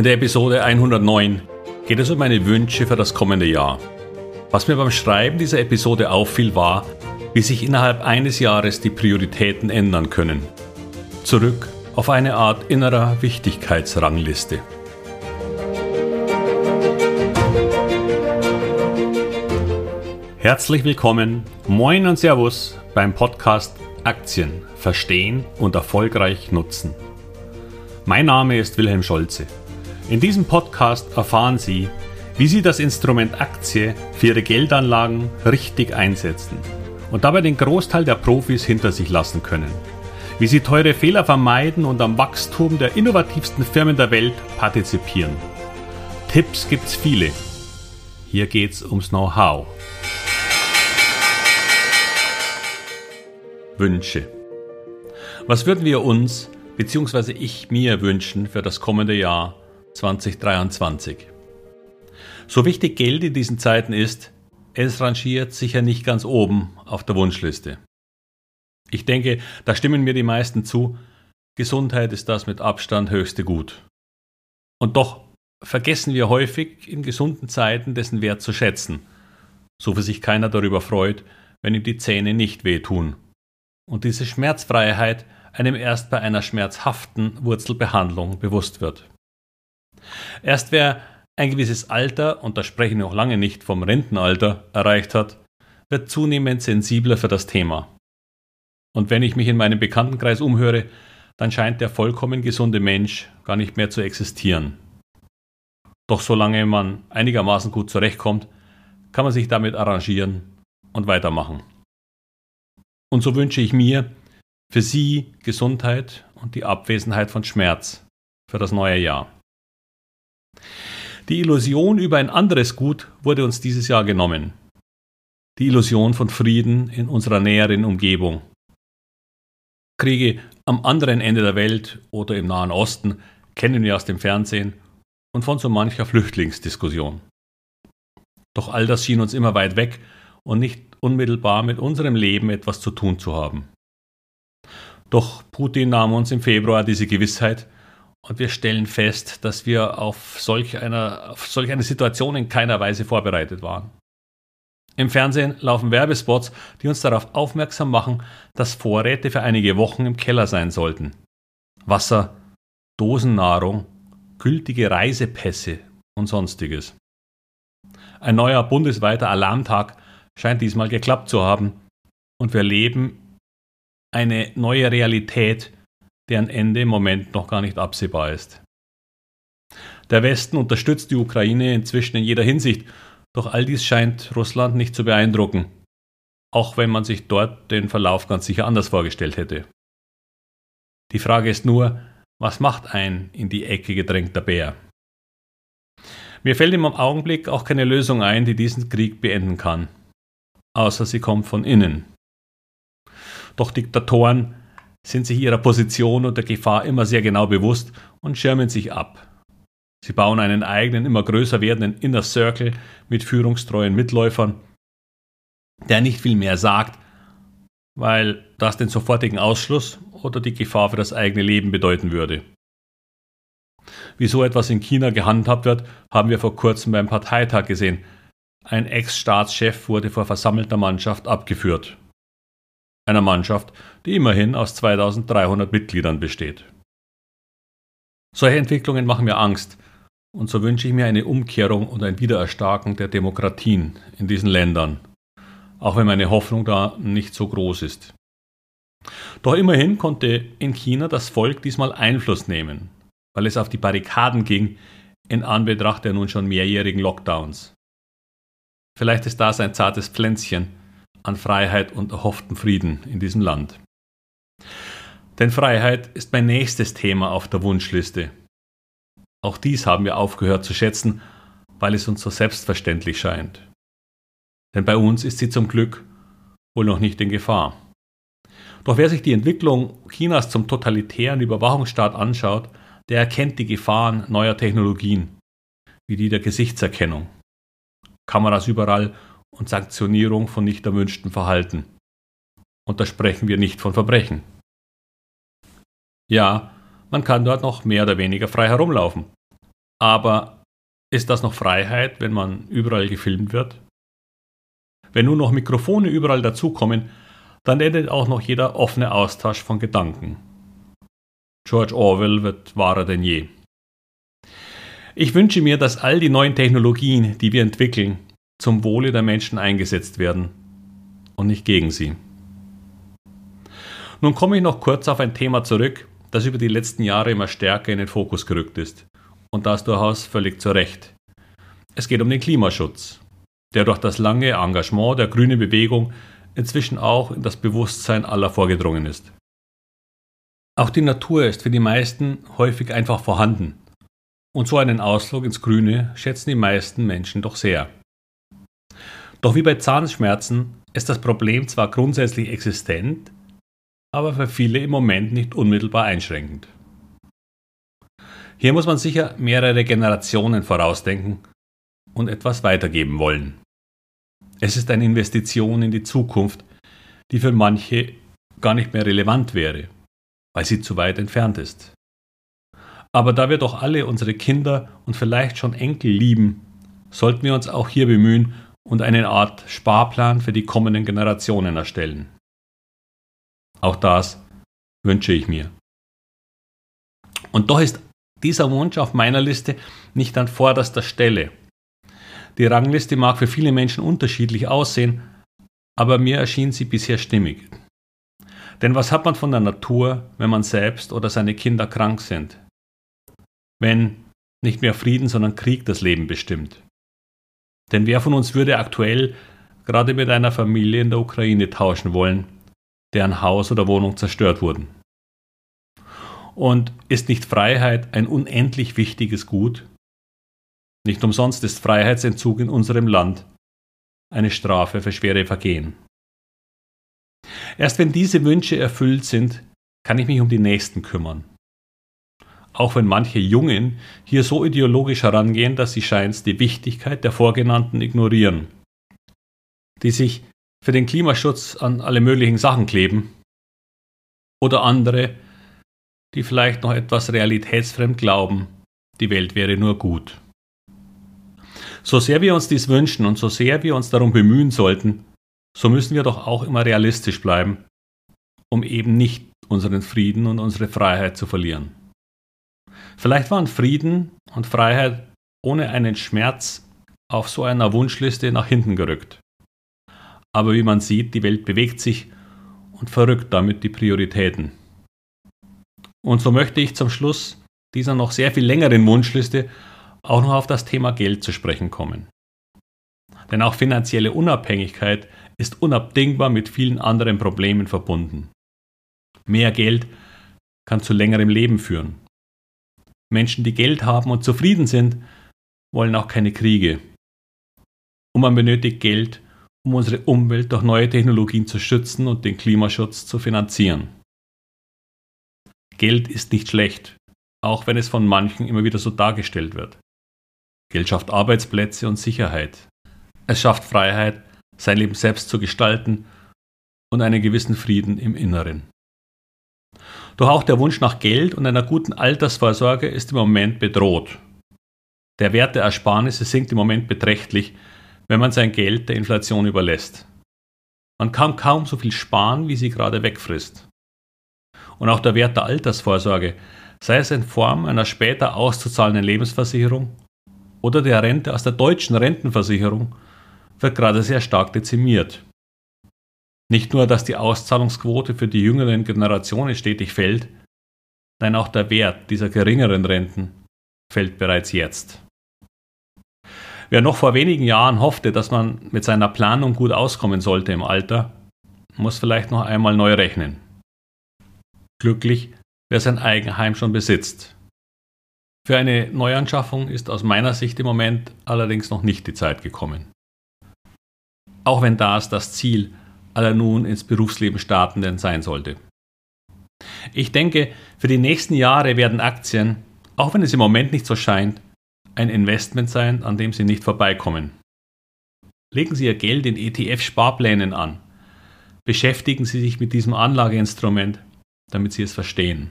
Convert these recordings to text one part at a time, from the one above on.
In der Episode 109 geht es um meine Wünsche für das kommende Jahr. Was mir beim Schreiben dieser Episode auffiel, war, wie sich innerhalb eines Jahres die Prioritäten ändern können. Zurück auf eine Art innerer Wichtigkeitsrangliste. Herzlich willkommen, moin und Servus beim Podcast Aktien verstehen und erfolgreich nutzen. Mein Name ist Wilhelm Scholze. In diesem Podcast erfahren Sie, wie Sie das Instrument Aktie für Ihre Geldanlagen richtig einsetzen und dabei den Großteil der Profis hinter sich lassen können. Wie Sie teure Fehler vermeiden und am Wachstum der innovativsten Firmen der Welt partizipieren. Tipps gibt's viele. Hier geht's ums Know-how. Wünsche. Was würden wir uns bzw. ich mir wünschen für das kommende Jahr 2023? So wichtig Geld in diesen Zeiten ist, es rangiert sicher nicht ganz oben auf der Wunschliste. Ich denke, da stimmen mir die meisten zu, Gesundheit ist das mit Abstand höchste Gut. Und doch vergessen wir häufig in gesunden Zeiten dessen Wert zu schätzen, so wie sich keiner darüber freut, wenn ihm die Zähne nicht wehtun und diese Schmerzfreiheit einem erst bei einer schmerzhaften Wurzelbehandlung bewusst wird. Erst wer ein gewisses Alter, und da sprechen wir noch lange nicht vom Rentenalter, erreicht hat, wird zunehmend sensibler für das Thema. Und wenn ich mich in meinem Bekanntenkreis umhöre, dann scheint der vollkommen gesunde Mensch gar nicht mehr zu existieren. Doch solange man einigermaßen gut zurechtkommt, kann man sich damit arrangieren und weitermachen. Und so wünsche ich mir für Sie Gesundheit und die Abwesenheit von Schmerz für das neue Jahr. Die Illusion über ein anderes Gut wurde uns dieses Jahr genommen. Die Illusion von Frieden in unserer näheren Umgebung. Kriege am anderen Ende der Welt oder im Nahen Osten kennen wir aus dem Fernsehen und von so mancher Flüchtlingsdiskussion. Doch all das schien uns immer weit weg und nicht unmittelbar mit unserem Leben etwas zu tun zu haben. Doch Putin nahm uns im Februar diese Gewissheit und wir stellen fest, dass wir auf solch, einer, auf solch eine Situation in keiner Weise vorbereitet waren. Im Fernsehen laufen Werbespots, die uns darauf aufmerksam machen, dass Vorräte für einige Wochen im Keller sein sollten. Wasser, Dosennahrung, gültige Reisepässe und sonstiges. Ein neuer bundesweiter Alarmtag scheint diesmal geklappt zu haben. Und wir leben eine neue Realität, deren Ende im Moment noch gar nicht absehbar ist. Der Westen unterstützt die Ukraine inzwischen in jeder Hinsicht, doch all dies scheint Russland nicht zu beeindrucken, auch wenn man sich dort den Verlauf ganz sicher anders vorgestellt hätte. Die Frage ist nur, was macht ein in die Ecke gedrängter Bär? Mir fällt im Augenblick auch keine Lösung ein, die diesen Krieg beenden kann außer sie kommt von innen. Doch Diktatoren sind sich ihrer Position und der Gefahr immer sehr genau bewusst und schirmen sich ab. Sie bauen einen eigenen, immer größer werdenden Inner Circle mit führungstreuen Mitläufern, der nicht viel mehr sagt, weil das den sofortigen Ausschluss oder die Gefahr für das eigene Leben bedeuten würde. Wie so etwas in China gehandhabt wird, haben wir vor kurzem beim Parteitag gesehen, ein Ex-Staatschef wurde vor versammelter Mannschaft abgeführt. Einer Mannschaft, die immerhin aus 2300 Mitgliedern besteht. Solche Entwicklungen machen mir Angst, und so wünsche ich mir eine Umkehrung und ein Wiedererstarken der Demokratien in diesen Ländern, auch wenn meine Hoffnung da nicht so groß ist. Doch immerhin konnte in China das Volk diesmal Einfluss nehmen, weil es auf die Barrikaden ging in Anbetracht der nun schon mehrjährigen Lockdowns. Vielleicht ist das ein zartes Pflänzchen an Freiheit und erhofftem Frieden in diesem Land. Denn Freiheit ist mein nächstes Thema auf der Wunschliste. Auch dies haben wir aufgehört zu schätzen, weil es uns so selbstverständlich scheint. Denn bei uns ist sie zum Glück wohl noch nicht in Gefahr. Doch wer sich die Entwicklung Chinas zum totalitären Überwachungsstaat anschaut, der erkennt die Gefahren neuer Technologien, wie die der Gesichtserkennung. Kameras überall und Sanktionierung von nicht erwünschten Verhalten. Und da sprechen wir nicht von Verbrechen. Ja, man kann dort noch mehr oder weniger frei herumlaufen. Aber ist das noch Freiheit, wenn man überall gefilmt wird? Wenn nur noch Mikrofone überall dazukommen, dann endet auch noch jeder offene Austausch von Gedanken. George Orwell wird wahrer denn je. Ich wünsche mir, dass all die neuen Technologien, die wir entwickeln, zum Wohle der Menschen eingesetzt werden und nicht gegen sie. Nun komme ich noch kurz auf ein Thema zurück, das über die letzten Jahre immer stärker in den Fokus gerückt ist. Und das durchaus völlig zu Recht. Es geht um den Klimaschutz, der durch das lange Engagement der grünen Bewegung inzwischen auch in das Bewusstsein aller vorgedrungen ist. Auch die Natur ist für die meisten häufig einfach vorhanden. Und so einen Ausflug ins Grüne schätzen die meisten Menschen doch sehr. Doch wie bei Zahnschmerzen ist das Problem zwar grundsätzlich existent, aber für viele im Moment nicht unmittelbar einschränkend. Hier muss man sicher mehrere Generationen vorausdenken und etwas weitergeben wollen. Es ist eine Investition in die Zukunft, die für manche gar nicht mehr relevant wäre, weil sie zu weit entfernt ist. Aber da wir doch alle unsere Kinder und vielleicht schon Enkel lieben, sollten wir uns auch hier bemühen und eine Art Sparplan für die kommenden Generationen erstellen. Auch das wünsche ich mir. Und doch ist dieser Wunsch auf meiner Liste nicht an vorderster Stelle. Die Rangliste mag für viele Menschen unterschiedlich aussehen, aber mir erschien sie bisher stimmig. Denn was hat man von der Natur, wenn man selbst oder seine Kinder krank sind? Wenn nicht mehr Frieden, sondern Krieg das Leben bestimmt? Denn wer von uns würde aktuell gerade mit einer Familie in der Ukraine tauschen wollen, deren Haus oder Wohnung zerstört wurden? Und ist nicht Freiheit ein unendlich wichtiges Gut? Nicht umsonst ist Freiheitsentzug in unserem Land eine Strafe für schwere Vergehen. Erst wenn diese Wünsche erfüllt sind, kann ich mich um die Nächsten kümmern. Auch wenn manche Jungen hier so ideologisch herangehen, dass sie scheint die Wichtigkeit der Vorgenannten ignorieren, die sich für den Klimaschutz an alle möglichen Sachen kleben, oder andere, die vielleicht noch etwas realitätsfremd glauben, die Welt wäre nur gut. So sehr wir uns dies wünschen und so sehr wir uns darum bemühen sollten, so müssen wir doch auch immer realistisch bleiben, um eben nicht unseren Frieden und unsere Freiheit zu verlieren. Vielleicht waren Frieden und Freiheit ohne einen Schmerz auf so einer Wunschliste nach hinten gerückt. Aber wie man sieht, die Welt bewegt sich und verrückt damit die Prioritäten. Und so möchte ich zum Schluss dieser noch sehr viel längeren Wunschliste auch noch auf das Thema Geld zu sprechen kommen. Denn auch finanzielle Unabhängigkeit ist unabdingbar mit vielen anderen Problemen verbunden. Mehr Geld kann zu längerem Leben führen. Menschen, die Geld haben und zufrieden sind, wollen auch keine Kriege. Und man benötigt Geld, um unsere Umwelt durch neue Technologien zu schützen und den Klimaschutz zu finanzieren. Geld ist nicht schlecht, auch wenn es von manchen immer wieder so dargestellt wird. Geld schafft Arbeitsplätze und Sicherheit. Es schafft Freiheit, sein Leben selbst zu gestalten und einen gewissen Frieden im Inneren. Doch auch der Wunsch nach Geld und einer guten Altersvorsorge ist im Moment bedroht. Der Wert der Ersparnisse sinkt im Moment beträchtlich, wenn man sein Geld der Inflation überlässt. Man kann kaum so viel sparen, wie sie gerade wegfrisst. Und auch der Wert der Altersvorsorge, sei es in Form einer später auszuzahlenden Lebensversicherung oder der Rente aus der deutschen Rentenversicherung wird gerade sehr stark dezimiert. Nicht nur, dass die Auszahlungsquote für die jüngeren Generationen stetig fällt, nein auch der Wert dieser geringeren Renten fällt bereits jetzt. Wer noch vor wenigen Jahren hoffte, dass man mit seiner Planung gut auskommen sollte im Alter, muss vielleicht noch einmal neu rechnen. Glücklich, wer sein Eigenheim schon besitzt. Für eine Neuanschaffung ist aus meiner Sicht im Moment allerdings noch nicht die Zeit gekommen. Auch wenn das das Ziel aller nun ins Berufsleben startenden sein sollte. Ich denke, für die nächsten Jahre werden Aktien, auch wenn es im Moment nicht so scheint, ein Investment sein, an dem Sie nicht vorbeikommen. Legen Sie Ihr Geld in ETF-Sparplänen an. Beschäftigen Sie sich mit diesem Anlageinstrument, damit Sie es verstehen.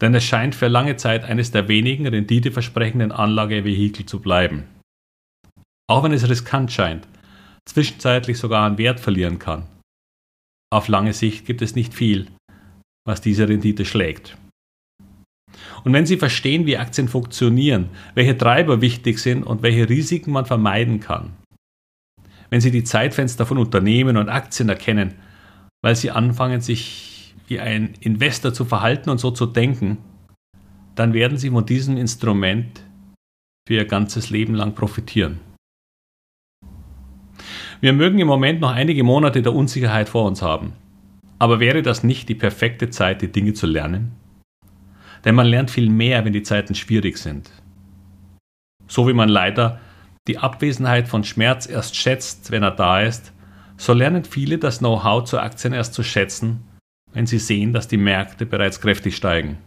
Denn es scheint für lange Zeit eines der wenigen renditeversprechenden Anlagevehikel zu bleiben. Auch wenn es riskant scheint, zwischenzeitlich sogar an Wert verlieren kann. Auf lange Sicht gibt es nicht viel, was diese Rendite schlägt. Und wenn Sie verstehen, wie Aktien funktionieren, welche Treiber wichtig sind und welche Risiken man vermeiden kann, wenn Sie die Zeitfenster von Unternehmen und Aktien erkennen, weil Sie anfangen, sich wie ein Investor zu verhalten und so zu denken, dann werden Sie von diesem Instrument für Ihr ganzes Leben lang profitieren. Wir mögen im Moment noch einige Monate der Unsicherheit vor uns haben. Aber wäre das nicht die perfekte Zeit, die Dinge zu lernen? Denn man lernt viel mehr, wenn die Zeiten schwierig sind. So wie man leider die Abwesenheit von Schmerz erst schätzt, wenn er da ist, so lernen viele das Know-how zu Aktien erst zu schätzen, wenn sie sehen, dass die Märkte bereits kräftig steigen.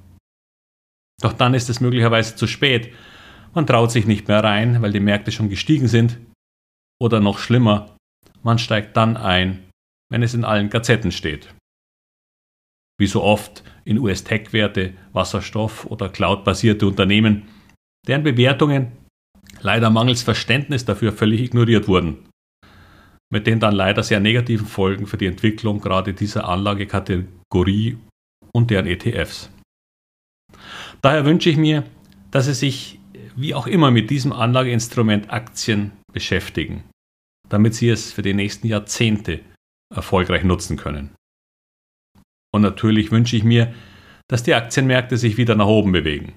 Doch dann ist es möglicherweise zu spät. Man traut sich nicht mehr rein, weil die Märkte schon gestiegen sind. Oder noch schlimmer, man steigt dann ein, wenn es in allen Gazetten steht. Wie so oft in US-Tech-Werte, Wasserstoff oder Cloud-basierte Unternehmen, deren Bewertungen leider mangels Verständnis dafür völlig ignoriert wurden, mit den dann leider sehr negativen Folgen für die Entwicklung gerade dieser Anlagekategorie und deren ETFs. Daher wünsche ich mir, dass Sie sich wie auch immer mit diesem Anlageinstrument Aktien beschäftigen, damit Sie es für die nächsten Jahrzehnte erfolgreich nutzen können. Und natürlich wünsche ich mir, dass die Aktienmärkte sich wieder nach oben bewegen,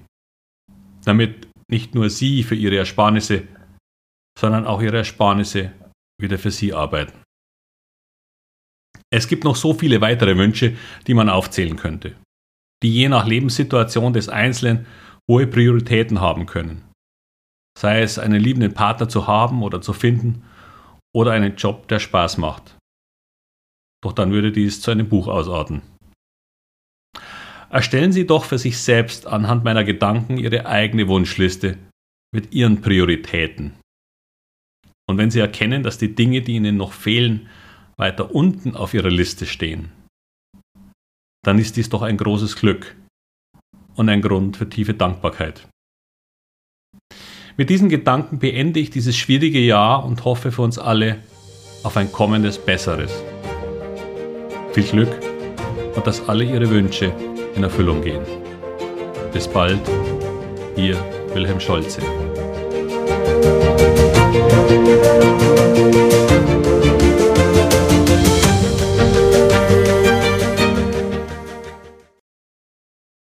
damit nicht nur Sie für Ihre Ersparnisse, sondern auch Ihre Ersparnisse wieder für Sie arbeiten. Es gibt noch so viele weitere Wünsche, die man aufzählen könnte, die je nach Lebenssituation des Einzelnen hohe Prioritäten haben können. Sei es einen liebenden Partner zu haben oder zu finden oder einen Job, der Spaß macht. Doch dann würde dies zu einem Buch ausarten. Erstellen Sie doch für sich selbst anhand meiner Gedanken Ihre eigene Wunschliste mit Ihren Prioritäten. Und wenn Sie erkennen, dass die Dinge, die Ihnen noch fehlen, weiter unten auf Ihrer Liste stehen, dann ist dies doch ein großes Glück und ein Grund für tiefe Dankbarkeit. Mit diesen Gedanken beende ich dieses schwierige Jahr und hoffe für uns alle auf ein kommendes Besseres. Viel Glück und dass alle Ihre Wünsche in Erfüllung gehen. Bis bald, Ihr Wilhelm Scholze.